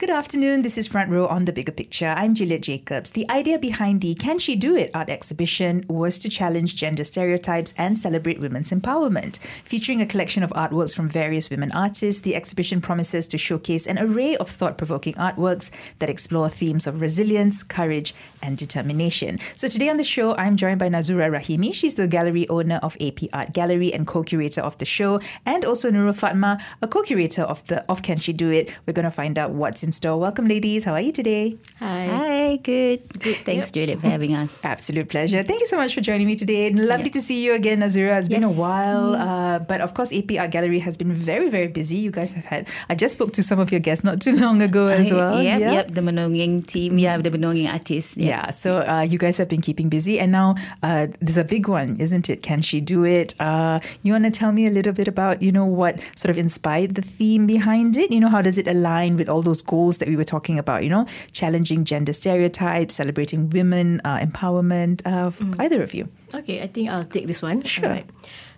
Good afternoon. This is Front Row on the Bigger Picture. I'm Juliet Jacobs. The idea behind the Can She Do It art exhibition was to challenge gender stereotypes and celebrate women's empowerment. Featuring a collection of artworks from various women artists, the exhibition promises to showcase an array of thought provoking artworks that explore themes of resilience, courage, and determination. So today on the show, I'm joined by Nazura Rahime. She's the gallery owner of AP Art Gallery and co-curator of the show, and also Nurul Fatma, a co-curator of the of Can She Do It. We're going to find out what's in in store. Welcome, ladies. How are you today? Hi. Hi, good. Good. Thanks, yep. Juliet, for having us. Absolute pleasure. Thank you so much for joining me today. Lovely yep. to see you again, Azura. It's yes. been a while. Mm. Uh, but of course, AP Art Gallery has been very, very busy. You guys have had, I just spoke to some of your guests not too long ago as well. Yep, yep, yep. The Menongeng team. Yeah, the Menongeng artists. Yep. Yeah, so uh, you guys have been keeping busy. And now uh, there's a big one, isn't it? Can she do it? Uh, you want to tell me a little bit about, you know, what sort of inspired the theme behind it? You know, how does it align with all those goals that we were talking about, you know, challenging gender stereotypes, celebrating women, uh, empowerment, uh, mm. either of you? Okay, I think I'll take this one. Sure. Right.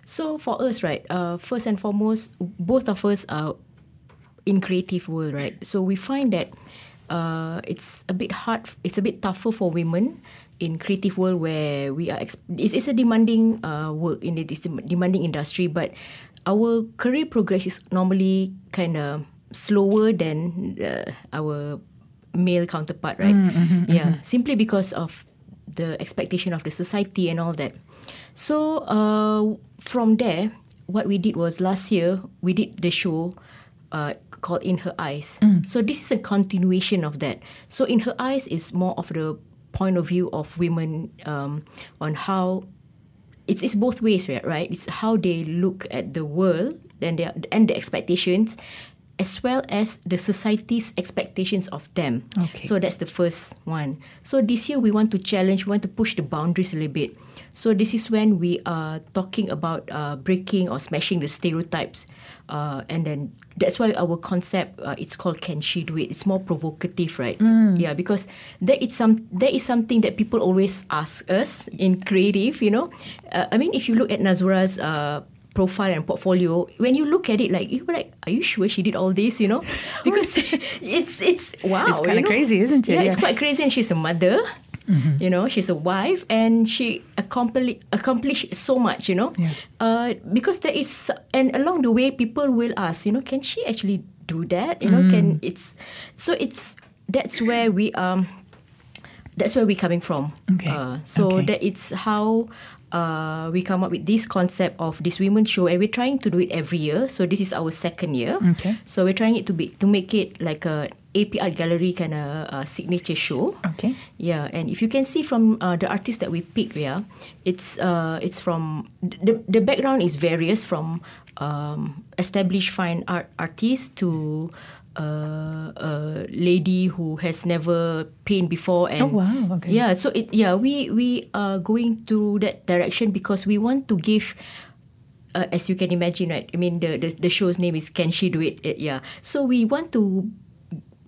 So for us, right, uh, first and foremost, both of us are in creative world, right? So we find that uh, it's a bit hard, it's a bit tougher for women in creative world where we are, exp- it's, it's a demanding uh, work in the demanding industry, but our career progress is normally kind of slower than uh, our male counterpart, right? Mm, mm-hmm, yeah, mm-hmm. simply because of the expectation of the society and all that. So uh, from there, what we did was last year we did the show uh, called In Her Eyes. Mm. So this is a continuation of that. So In Her Eyes is more of the point of view of women um, on how it's, it's both ways, right? It's how they look at the world and their and the expectations, as well as the society's expectations of them. Okay. So that's the first one. So this year we want to challenge, we want to push the boundaries a little bit. So this is when we are talking about uh, breaking or smashing the stereotypes, uh, and then that's why our concept uh, it's called "Can She Do It?" It's more provocative, right? Mm. Yeah, because there is some there is something that people always ask us in creative. You know, uh, I mean, if you look at Nazura's uh, profile and portfolio, when you look at it, like you were like, are you sure she did all this? You know, because it's it's wow, it's kind of crazy, isn't it? Yeah, yeah, it's quite crazy, and she's a mother. Mm-hmm. You know, she's a wife, and she accompli- accomplished so much. You know, yeah. uh, because there is, and along the way, people will ask, you know, can she actually do that? You know, mm. can it's so it's that's where we um that's where we're coming from. Okay. Uh, so okay. that it's how uh, we come up with this concept of this women's show, and we're trying to do it every year. So this is our second year. Okay. So we're trying it to be to make it like a AP Art Gallery kind of uh, signature show. Okay. Yeah, and if you can see from uh, the artists that we picked, yeah, it's uh, it's from the the background is various from um, established fine art artists to lady who has never painted before and oh wow okay. Yeah so it yeah we we are going through that direction because we want to give uh, as you can imagine right i mean the, the the show's name is can she do it, it yeah. So we want to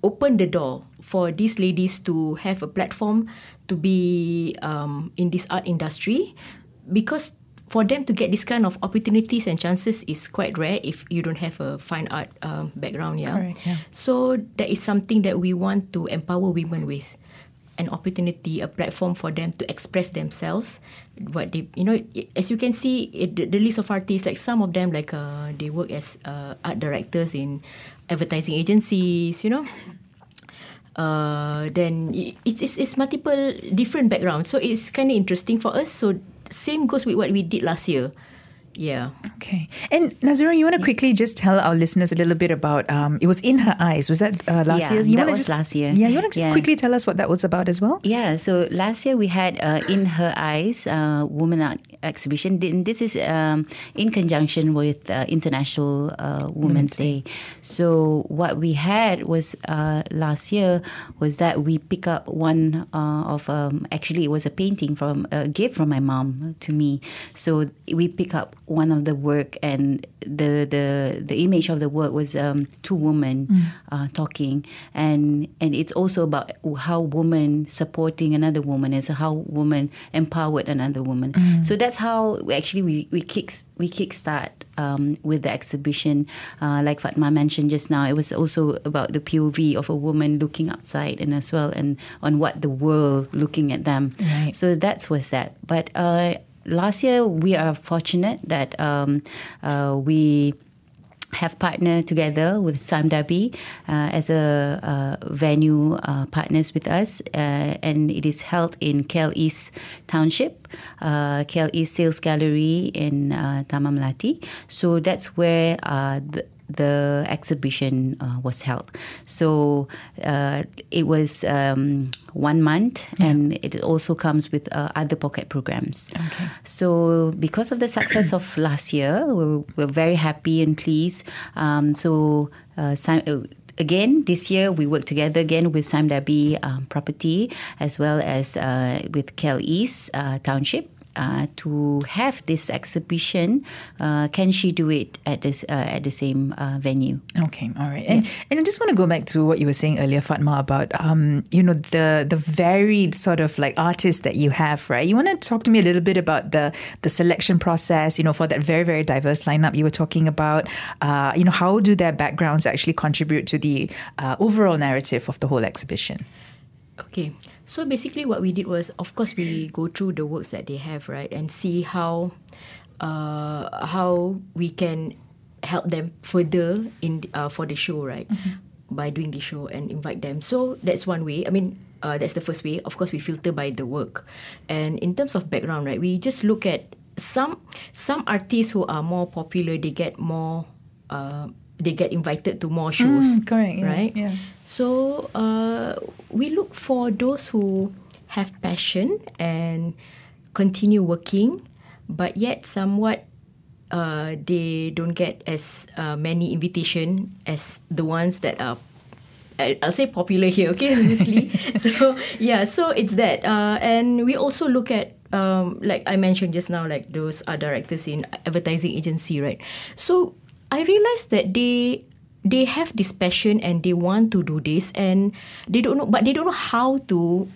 open the door for these ladies to have a platform to be um, in this art industry because for them to get this kind of opportunities and chances is quite rare if you don't have a fine art um, background. Yeah? Correct, yeah. So that is something that we want to empower women with, an opportunity, a platform for them to express themselves. What they, you know, as you can see, it, the, the, list of artists, like some of them, like uh, they work as uh, art directors in advertising agencies. You know. Uh, then it's, it's, it's multiple different backgrounds, so it's kind of interesting for us. So same goes with what we did last year. Yeah. Okay. And Nazura, you want to quickly just tell our listeners a little bit about um, it was in her eyes. Was that uh, last yeah, year? You that was just, last year. Yeah. You want to just yeah. quickly tell us what that was about as well? Yeah. So last year we had uh, in her eyes uh, woman art exhibition. This is um, in conjunction with uh, International uh, Women's Day. So what we had was uh, last year was that we pick up one of um, actually it was a painting from a gift from my mom to me. So we pick up one of the work and the the the image of the work was um, two women uh, talking. And and it's also about how woman supporting another woman is how woman empowered another woman. So that's how we actually we we kick we kickstart um, with the exhibition. Uh, like Fatma mentioned just now it was also about the POV of a woman looking outside and as well and on what the world looking at them. Right. so that was that. But uh, last year we are fortunate that um, uh, we have partnered together with Sime Darby uh, as a uh, venue uh, partners with us, uh, and it is held in KL East Township, uh, KL East Sales Gallery in uh. So that's where uh, the the exhibition uh, was held. So uh, it was um, one month, and it also comes with uh, other pocket programs. Okay. So because of the success of last year, we're, we're very happy and pleased. Um, so uh, Sim- uh, again this year we work together again with Sime Darby um, Property as well as uh, with KL East uh, Township. Uh, to have this exhibition, uh, can she do it at this uh, at the same uh, venue? Okay, all right. And and I just want to go back to what you were saying earlier, Fatma, about um, you know, the the varied sort of like artists that you have, right? You want to talk to me a little bit about the the selection process, you know, for that very, very diverse lineup you were talking about. Uh, you know, how do their backgrounds actually contribute to the uh, overall narrative of the whole exhibition? Okay. So basically, what we did was, of course, we go through the works that they have, right, and see how, uh, how we can help them further in uh, for the show, right, by doing the show and invite them. So that's one way. I mean, uh, that's the first way. Of course, we filter by the work, and in terms of background, right, we just look at some some artists who are more popular. They get more. Uh, they get invited to more shows. Mm, correct, yeah, Right. yeah. So uh, we look for those who have passion and continue working, but yet somewhat uh, they don't get as uh, many invitation as the ones that are. I'll say popular here, okay, loosely. so yeah, so it's that, uh, and we also look at um, like I mentioned just now, like those are directors in advertising agency, right? So I realized that they they have this passion and they want to do this and they don't know but they don't know how to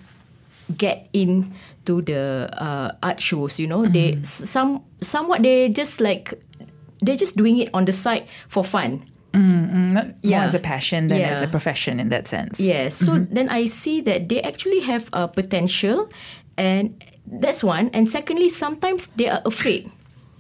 get in to the uh, art shows you know they mm-hmm. some somewhat they just like they're just doing it on the side for fun mm-hmm. Not more Yeah. as a passion than as a profession in that sense. Yes. So mm-hmm. then I see that they actually have a potential, and that's one. And secondly, sometimes they are afraid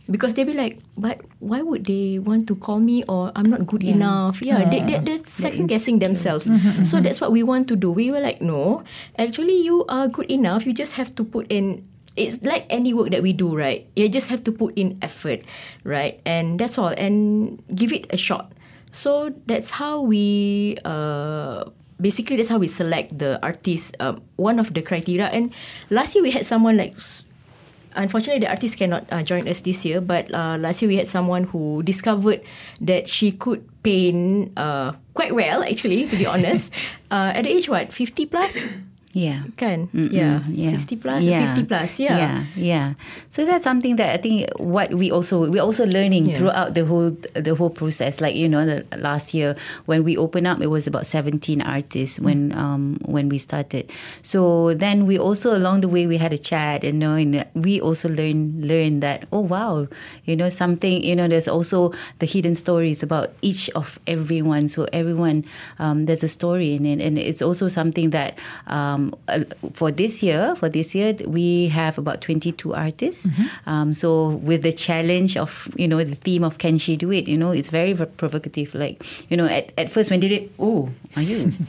because they be like, but why would they want to call me or I'm not good enough? Yeah, they, they, they're second guessing themselves. So that's what we want to do. We were like, no, actually, you are good enough. You just have to put in. It's like any work that we do, right? You just have to put in effort, right? And that's all. And give it a shot. So that's how we uh, basically that's how we select the artist. Um, one of the criteria. And last year we had someone like. Unfortunately, the artist cannot uh, join us this year. But uh, last year we had someone who discovered that she could paint uh, quite well, actually, to be honest. uh, at the age what fifty plus, Yeah. kan? Mm-mm, Yeah, sixty plus, or fifty plus. Yeah. yeah, yeah. So that's something that I think what we also we're also learning Yeah. throughout the whole the whole process. Like you know, the last year when we opened up, it was about seventeen artists when um when we started. So then we also along the way we had a chat and knowing that we also learn learn that oh wow, you know something you know there's also the hidden stories about each of everyone. So everyone um, there's a story in it, and it's also something that. Um, uh, for this year, for this year, we have about 22 artists. Um, so with the challenge of, you know, the theme of can she do it, you know, it's very provocative. Like, you know, at, at first when they did it, oh, are you?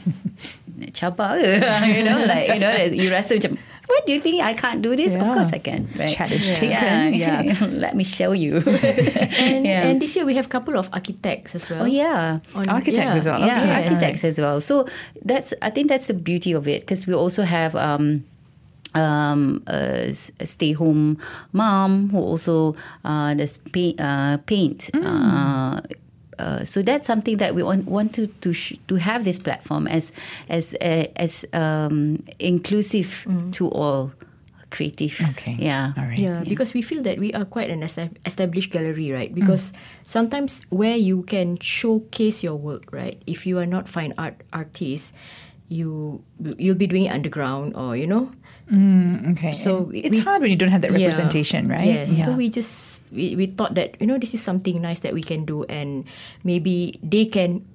Cabar you know, like, you know, you rasa macam, what do you think I can't do this? Of course I can. Right? Challenge Yeah. taken. Yeah. Let me show you. And, Yeah. and this year we have a couple of architects as well. Oh yeah, On- Architects as well. Yeah, Okay. architects as well. So that's I think that's the beauty of it because we also have. Um, um, a, s- a stay-home mom who also uh, does paint. Uh, paint. Uh, uh, so that's something that we want, want to to, sh- to have this platform as as uh, as um, inclusive to all creative. Okay. Yeah. All right. Yeah, because we feel that we are quite an established gallery, right? Because sometimes where you can showcase your work, right? If you are not fine art artist, you you'll be doing it underground or you know. Mm, okay. So we- it's we- hard when you don't have that Yeah. representation, right? Yes. Yeah. So we just we, we thought that you know this is something nice that we can do, and maybe they can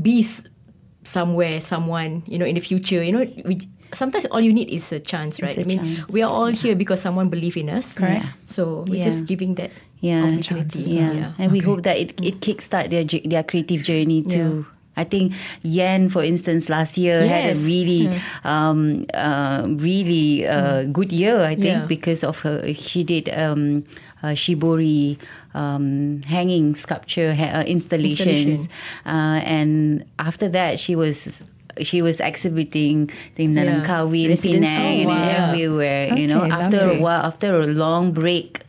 be somewhere, someone you know in the future. You know, we sometimes all you need is a chance, right? a I mean, chance. we are all here because someone believe in us. Correct. Yeah. So we're Yeah. just giving that Yeah. opportunity. Chances, yeah. yeah. and we hope that it it kickstart their their creative journey too. I think Yen, for instance, last year had a Yes. really, um, uh, really uh, good year. I think Yeah. because of her, she did um, uh, shibori um, hanging sculpture ha- uh, installations, uh, and after that she was. She was exhibiting the Yeah. Nanangkawi, Residence Penang, and everywhere. You know, Okay, after a while, after a long break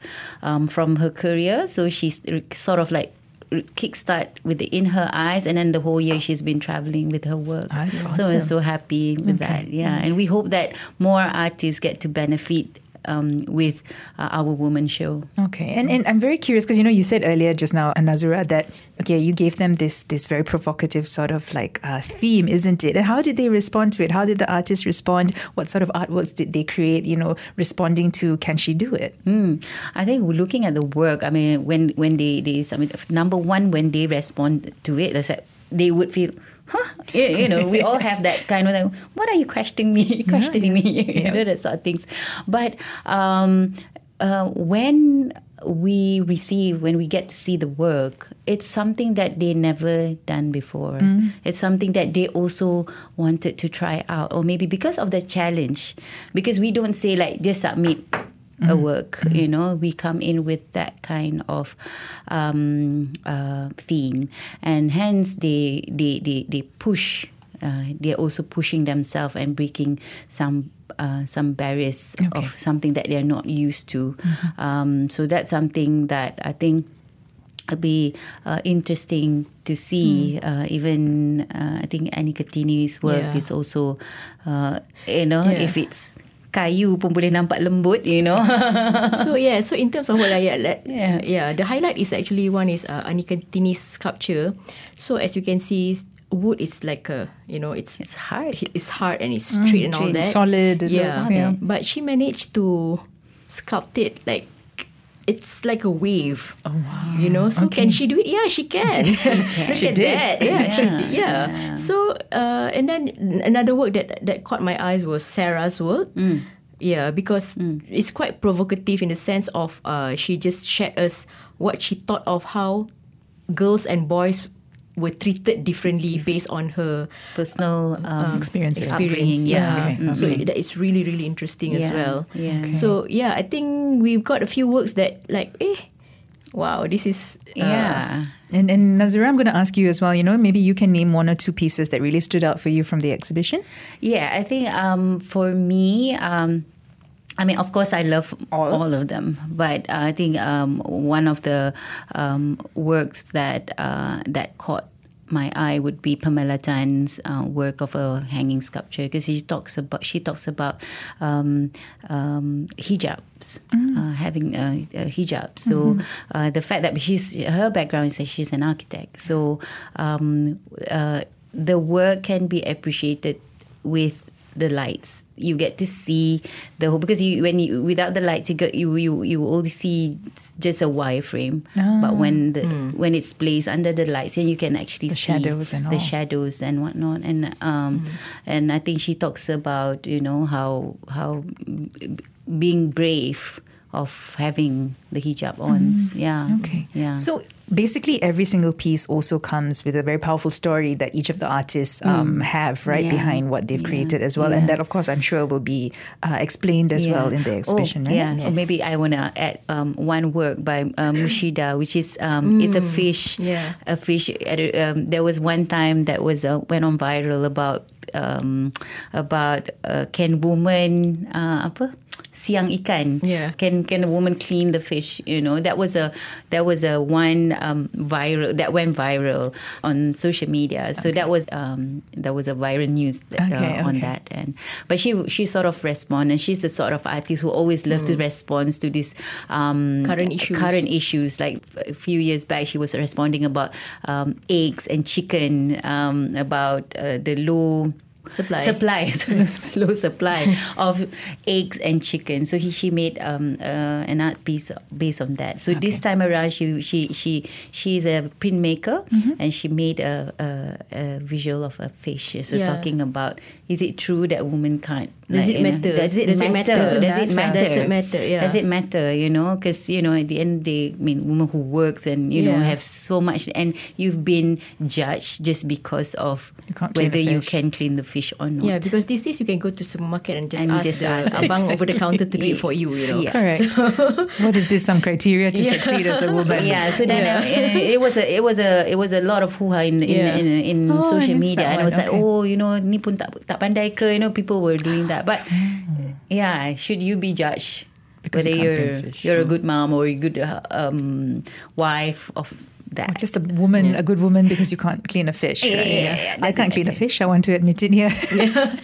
um, from her career. So she's sort of like kickstart with the in her eyes, and then the whole year she's been traveling with her work. Ah, that's So we're awesome. so happy with that. Yeah, and we hope that more artists get to benefit um, with uh, our woman show. Okay, and and I'm very curious because you know you said earlier just now, Anazura, that okay, you gave them this this very provocative sort of like uh, theme, isn't it? And how did they respond to it? How did the artists respond? What sort of artworks did they create? You know, responding to "Can she do it"? Mm. I think we're looking at the work. I mean, when when they they I mean, number one, when they respond to it, that's that they would feel. Huh? You, you know, we all have that kind of like, what are you questioning me? questioning me? You know, that sort of things. But um, uh, when we receive, when we get to see the work, it's something that they never done before. It's something that they also wanted to try out, or maybe because of the challenge, because we don't say like just submit a work. You know, we come in with that kind of um, uh, theme, and hence they they they, they push. Uh, they're also pushing themselves and breaking some uh, some barriers of something that they're not used to. Um, so that's something that I think it'll be uh, interesting to see. Uh, even uh, I think Annie Katini's work Yeah. is also, uh, you know, Yeah. if it's kayu pun boleh nampak lembut, you know. so yeah, so in terms of what I let, Yeah. yeah, the highlight is actually one is uh, Anikantini's sculpture. So as you can see, wood is like a you know it's it's hard. it's hard and it's straight and all that. Solid, it's- Yeah. yeah. But she managed to sculpt it like it's like a wave. Oh wow. You know, so can she do it? Yeah, she can. Look She at did. that. Yeah, she Yeah. Yeah. So uh, and then another work that that caught my eyes was Sarah's work. Yeah, because it's quite provocative in the sense of uh, she just shared us what she thought of how girls and boys were treated differently based on her Personal um, Experiences. upbringing. Yeah. Okay. Mm. so it, that is really really interesting as well. yeah. Okay. So yeah, I think we've got a few works that like eh, wow, this is uh, Yeah. And and Nazira, I'm going to ask you as well. You know, maybe you can name one or two pieces that really stood out for you from the exhibition. Yeah, I think um, for me, um, I mean, of course, I love all, of them, but I think um, one of the um, works that uh, that caught my eye would be Pamela Tan's uh, work of a hanging sculpture because she talks about she talks about um, um, hijabs, uh, having a, a hijab. So uh, the fact that she's her background is that she's an architect, so um, uh, the work can be appreciated with the lights. You get to see the whole because you when you without the lights you get you you you only see just a wireframe. But ah. when the hmm. when it's placed under the lights, then you can actually The see shadows and the all. shadows and whatnot. And um hmm. and I think she talks about you know how how being brave of having the hijab on. Mm-hmm. Yeah. Okay. Yeah. So basically, every single piece also comes with a very powerful story that each of the artists um, have right Yeah. behind what they've Yeah. created as well, and that, of course, I'm sure will be uh, explained as well in the exhibition. Oh, right? Yeah, or maybe I want to add um, one work by um, Mushida, which is um, it's a fish. yeah. a fish. Um, there was one time that was uh, went on viral about um, about uh, can woman uh, apa siang ikan. Yeah. Can can a woman clean the fish? You know, that was a that was a one um, viral that went viral on social media. So that was um, that was a viral news that, uh, Okay, on okay. that. And but she she sort of respond, and she's the sort of artist who always love to respond to these um, Current issues. Current issues. Like a few years back, she was responding about um, eggs and chicken, um, about uh, the low Supply. supply, slow supply of eggs and chicken. So he, she made um, uh, an art piece based on that. So this time around, she she she she's a printmaker, and she made a, a, a visual of a fish. So Yeah. talking about is it true that women can't? Does it you know, matter? does it Does it matter? matter? Does it Does matter? it matter? Does it matter? Yeah. Does it matter? You know, because you know at the end of the day, I mean, women who works and you know have so much, and you've been judged just because of You can't clean whether you can clean the fish or not. Yeah, because these days you can go to supermarket and just And ask just the ask, abang over the counter to do it for you. You know. Yeah. Correct. what is this? Some criteria to succeed as a woman? yeah so then uh, it, it was a it was a it was a lot of hoo-ha in in, Yeah. in, in Oh, social media and I one. was like oh you know ni pun tak tak pandai ke you know people were doing that but yeah should you be judged Because whether you can't you're you're a good mom or a good uh, um, wife of that Or just a woman, a good woman, because you can't clean a fish. Yeah, right? yeah, yeah, yeah. I can't clean a fish. I want to admit it here.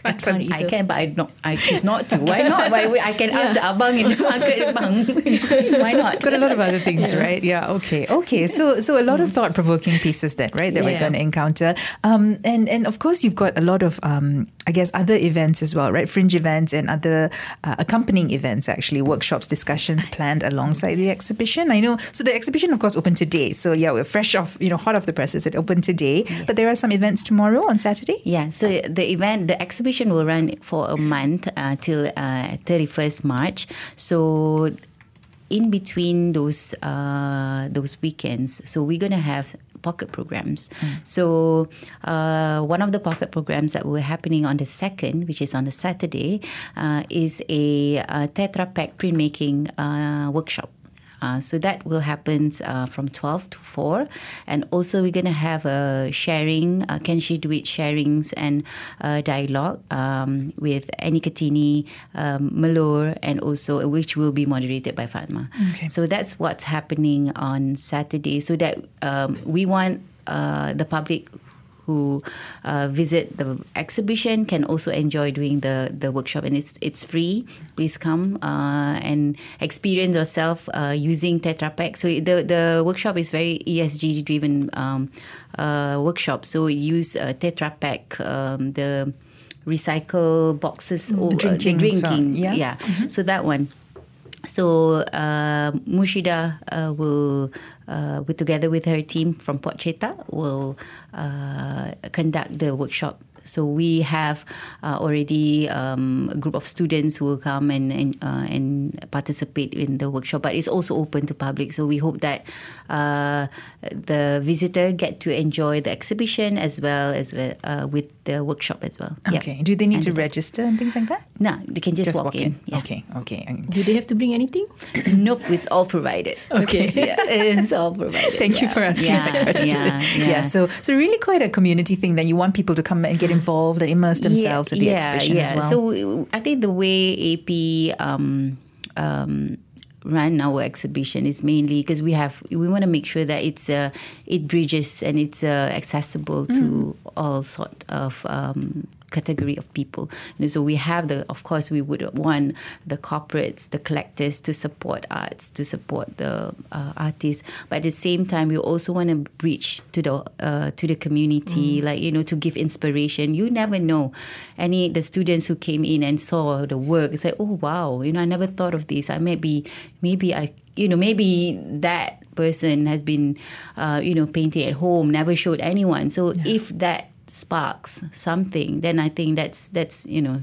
I can't I either. can, but I not. I choose not to. Why not? Why I can ask the abang in the market, bang. Why not? Got a lot of other things, right? Yeah. Okay. Okay. So, so a lot of thought-provoking pieces then, right? That we're going to encounter, um, and and of course you've got a lot of, um, I guess, other events as well, right? Fringe events and other uh, accompanying events, actually, workshops, discussions planned alongside the exhibition. I know. So the exhibition, of course, opened today. So yeah, we're fresh off, you know, hot off the presses. It opened today, but there are some events tomorrow on Saturday. Yeah, so the event, the exhibition will run for a month uh, till uh, 31st March. So in between those uh, those weekends, so we're gonna have pocket programs. So uh, one of the pocket programs that were happening on the second, which is on the Saturday, uh, is a, uh Tetra Pak printmaking uh, workshop. Uh, so that will happen uh, from 12 to 4. And also, we're going to have a sharing, uh, Can She Do It sharings and uh, dialogue um, with Annie Katini, um, Malur, and also which will be moderated by Fatma. Okay. So that's what's happening on Saturday. So that um, we want uh, the public who uh, visit the exhibition can also enjoy doing the, the workshop. And it's it's free. Please come uh, and experience yourself uh, using Tetra Pak. So the, the workshop is very ESG driven um, uh, workshop. So use uh, Tetra Pak um, the recycle boxes or uh, the drinking, so- drinking yeah. yeah. So that one so uh, Mushida uh, will, uh, together with her team from Port Cheta, will uh, conduct the workshop. So we have uh, already um, a group of students who will come and and, uh, and participate in the workshop, but it's also open to public. So we hope that uh, the visitor get to enjoy the exhibition as well as well, uh, with the workshop as well. Yep. Okay. Do they need And to register and things like that? No, they can just, walk, in. Yeah. Okay. Okay. Do they have to bring anything? nope, it's all provided. Okay. yeah, it's all provided. Thank you for asking Yeah, that question. yeah, yeah. So, so really quite a community thing that you want people to come and get involved and immerse themselves in the exhibition yeah. as well. So I think the way AP um, um, run our exhibition is mainly because we have we want to make sure that it's uh, it bridges and it's uh, accessible to Mm. all sort of. Um, category of people. Know, so we have the of course we would want the corporates the collectors to support arts to support the uh, artists. But at the same time we also want to reach to the uh, to the community like you know to give inspiration. You never know. Any the students who came in and saw the work it's like oh wow you know i never thought of this. I maybe maybe i you know maybe that person has been uh, you know painting at home never showed anyone. So if that sparks something then i think that's that's you know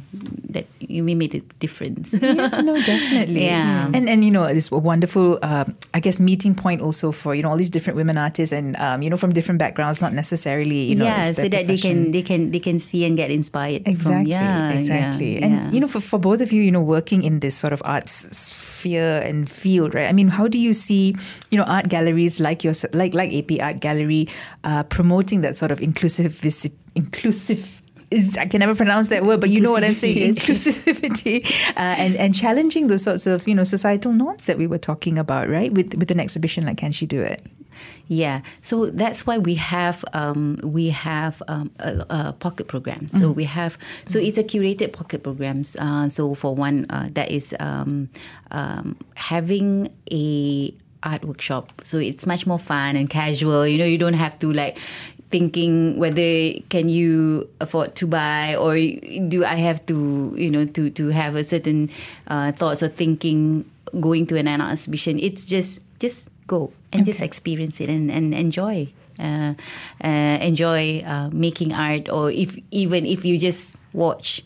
that you may made a difference yeah, no, definitely. Yeah. And and you know, this wonderful, uh, I guess, meeting point also for you know all these different women artists and um, you know from different backgrounds, not necessarily you know. yeah so that they can they can they can see and get inspired from, Exactly, yeah exactly. yeah, and yeah. you know, for, for both of you, you know, working in this sort of arts sphere and field, right? I mean, how do you see, you know, art galleries like your like like AP Art Gallery uh, promoting that sort of inclusive visit, inclusive is, I can never pronounce that word, but you know what I'm saying. Inclusivity uh, and and challenging those sorts of you know societal norms that we were talking about, right? With with an exhibition like Can She Do It? Yeah, so that's why we have um, we have um, a, a pocket program. So we have so it's a curated pocket programs. Uh, so for one, uh, that is um, um, having a art workshop. So it's much more fun and casual. You know, you don't have to like thinking whether can you afford to buy or do I have to you know to to have a certain uh, thoughts or thinking going to an art exhibition. It's just just go and just experience it and, and enjoy. Uh, uh, enjoy uh, making art, or if even if you just watch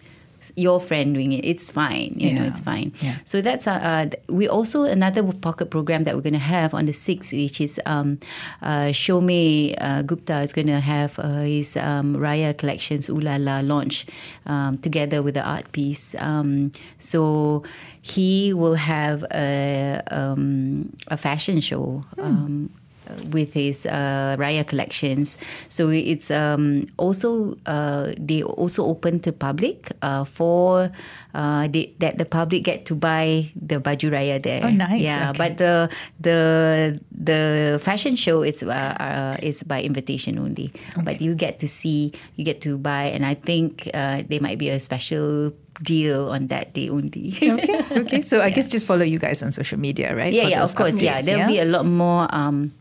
your friend doing it, it's fine. You know, it's fine. Yeah. So that's uh, uh, we also another pocket program that we're going to have on the sixth, which is um, uh, Shome uh, Gupta is going to have uh, his um, Raya collections Ulala launch um, together with the art piece. Um, so he will have a um, a fashion show. Um, with his uh, Raya collections. So it's um, also uh, they also open to public uh, for uh, they, that the public get to buy the baju Raya there. Oh, nice. Yeah, Okay. but the the the fashion show is uh, uh, is by invitation only. Okay. But you get to see, you get to buy, and I think uh, there might be a special deal on that day only. Okay, okay. So I guess just follow you guys on social media, right? Yeah, for yeah, of course. Yeah, there'll be a lot more um,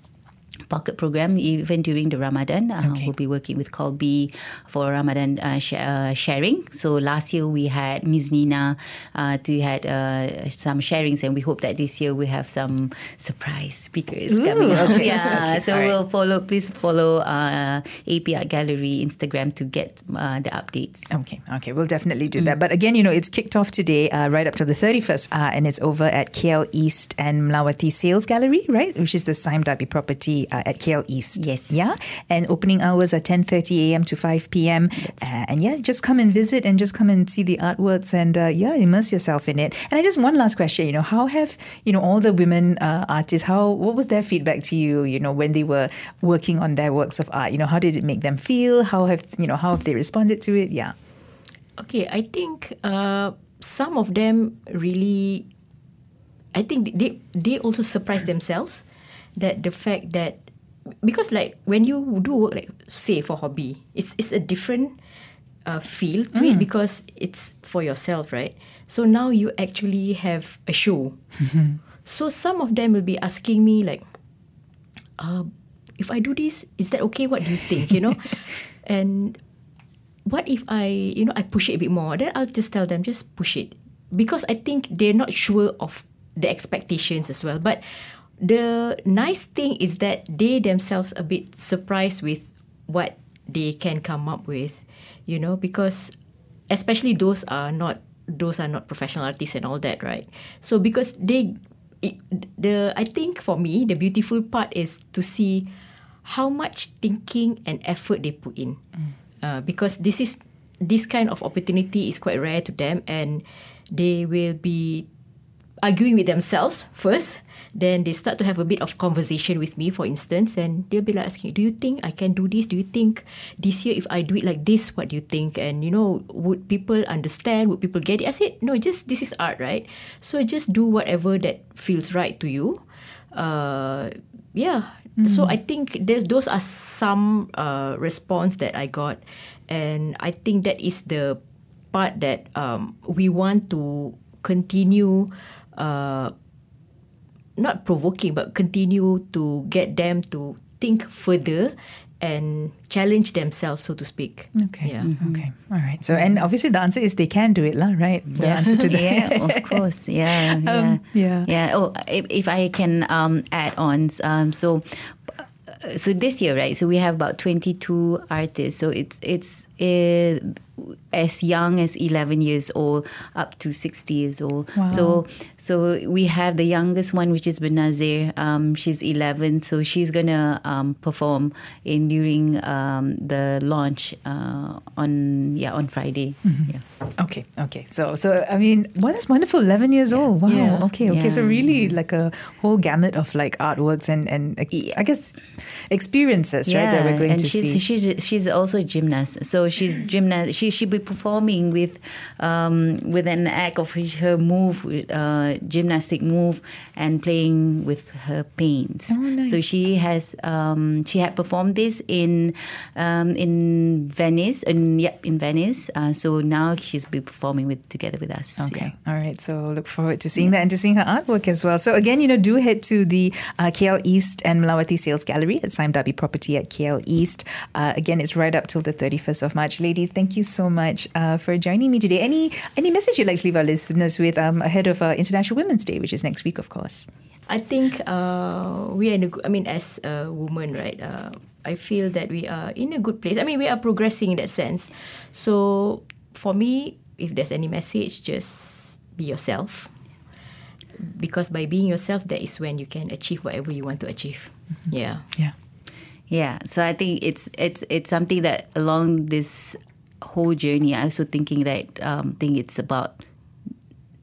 pocket program even during the Ramadan. Uh, Okay. We'll be working with Colby for Ramadan uh, sh- uh, sharing. So last year we had Ms. Nina uh, to had uh, some sharings, and we hope that this year we have some surprise speakers Ooh, coming up. okay, Yeah, okay, so all right. we'll follow. Please follow uh, AP Art Gallery Instagram to get uh, the updates. Okay, okay, we'll definitely do that. But again, you know, it's kicked off today, uh, right up to the 31st, uh, and it's over at KL East and Melawati Sales Gallery, right? Which is the Sime Darby property uh, at KL East. Yes. Yeah, and opening hours are 10.30 a.m. to 5 p.m. Uh, and yeah, just come and visit and just come and see the artworks and uh, yeah, immerse yourself in it. And I just, one last question, you know, how have, you know, all the women uh, artists, how, what was their feedback to you, you know, when they were working on their works of art? You know, how did it make them feel? How have, you know, how have they responded to it? Yeah. Okay, I think uh, some of them really, I think they they also surprise themselves that the fact that because like when you do work like say for hobby, it's it's a different uh, feel to it because it's for yourself, right? So now you actually have a show. so some of them will be asking me like, uh, if I do this, is that okay? What do you think? You know, and what if I, you know, I push it a bit more? Then I'll just tell them, just push it. Because I think they're not sure of the expectations as well. But the nice thing is that they themselves a bit surprised with what they can come up with, you know, because especially those are not those are not professional artists and all that, right? So because they it, the I think for me the beautiful part is to see how much thinking and effort they put in, uh, because this is this kind of opportunity is quite rare to them, and they will be arguing with themselves first. Then they start to have a bit of conversation with me, for instance, and they'll be like asking, "Do you think I can do this? Do you think this year if I do it like this, what do you think? And you know, would people understand? Would people get it?" I said, "No, just this is art, right? So just do whatever that feels right to you." Uh, yeah. So I think those are some uh, response that I got, and I think that is the part that um, we want to continue. Uh, not provoking, but continue to get them to think further and challenge themselves, so to speak. Okay. Yeah. Okay. All right. So, and obviously the answer is they can do it, lah, right? The answer to that. yeah, of course. Yeah, yeah, Um, yeah. yeah. Oh, if, if I can um, add on, um, so uh, so this year, right? So we have about twenty two artists. So it's it's uh, as young as eleven years old up to sixty years old. So so we have the youngest one, which is Benazir. Um, she's eleven, so she's gonna um, perform in during um, the launch uh, on yeah on Friday. Mm-hmm. Yeah. Okay, okay. So, so I mean, well, that's wonderful. Eleven years old. Wow. Yeah. Okay, okay. So Yeah. really, like a whole gamut of like artworks and and I guess experiences, right? That we're going and to she's, see. she's she's also a gymnast. So she's gymnast. She be performing with um, with an act of her move, uh, gymnastic move, and playing with her paints. Oh, nice. So she has um, she had performed this in um, in Venice, and yep, in Venice. Uh, so now she's be performing with together with us. Okay. yeah. All right. So look forward to seeing that and to seeing her artwork as well. So again, you know, do head to the uh, KL East and Melawati Sales Gallery at Sime Property at KL East. Uh, again, it's right up till the 31st of March. Ladies, thank you so much uh, for joining me today. Any any message you'd like to leave our listeners with um, ahead of uh, International Women's Day, which is next week, of course? I think uh, we are in a good, I mean, as a woman, right? Uh, I feel that we are in a good place. I mean, we are progressing in that sense. So for me, if there's any message, just be yourself. Because by being yourself, that is when you can achieve whatever you want to achieve. Yeah. Yeah. Yeah, so I think it's it's it's something that along this whole journey, I also thinking that um, think it's about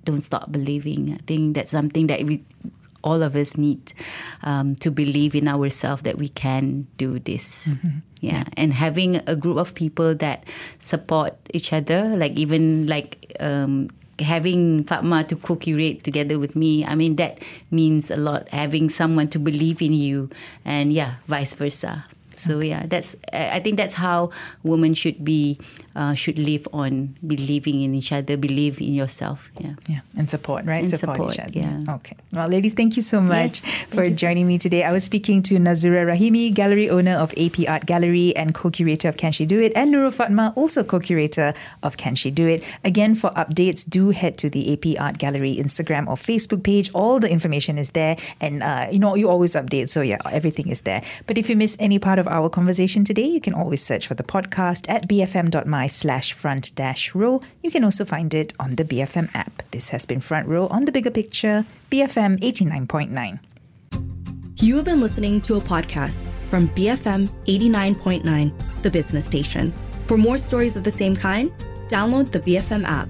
don't stop believing. I think that's something that we all of us need um, to believe in ourselves that we can do this. Yeah. and having a group of people that support each other, like even like um, having Fatma to co-curate together with me. I mean that means a lot. Having someone to believe in you, and yeah, vice versa. So yeah, that's I think that's how women should be uh, should live on believing in each other, believe in yourself. Yeah. Yeah, and support, right? And support, each other. yeah. Okay. Well, ladies, thank you so much for joining me today. I was speaking to Nazura Rahime, gallery owner of AP Art Gallery and co-curator of Can She Do It, and Nurul Fatma, also co-curator of Can She Do It. Again, for updates, do head to the AP Art Gallery Instagram or Facebook page. All the information is there, and uh, you know you always update, so yeah, everything is there. But if you miss any part of our conversation today, you can always search for the podcast at bfm.my slash front dash row. You can also find it on the BFM app. This has been Front Row on the Bigger Picture, BFM 89.9. You have been listening to a podcast from BFM 89.9, the business station. For more stories of the same kind, download the BFM app.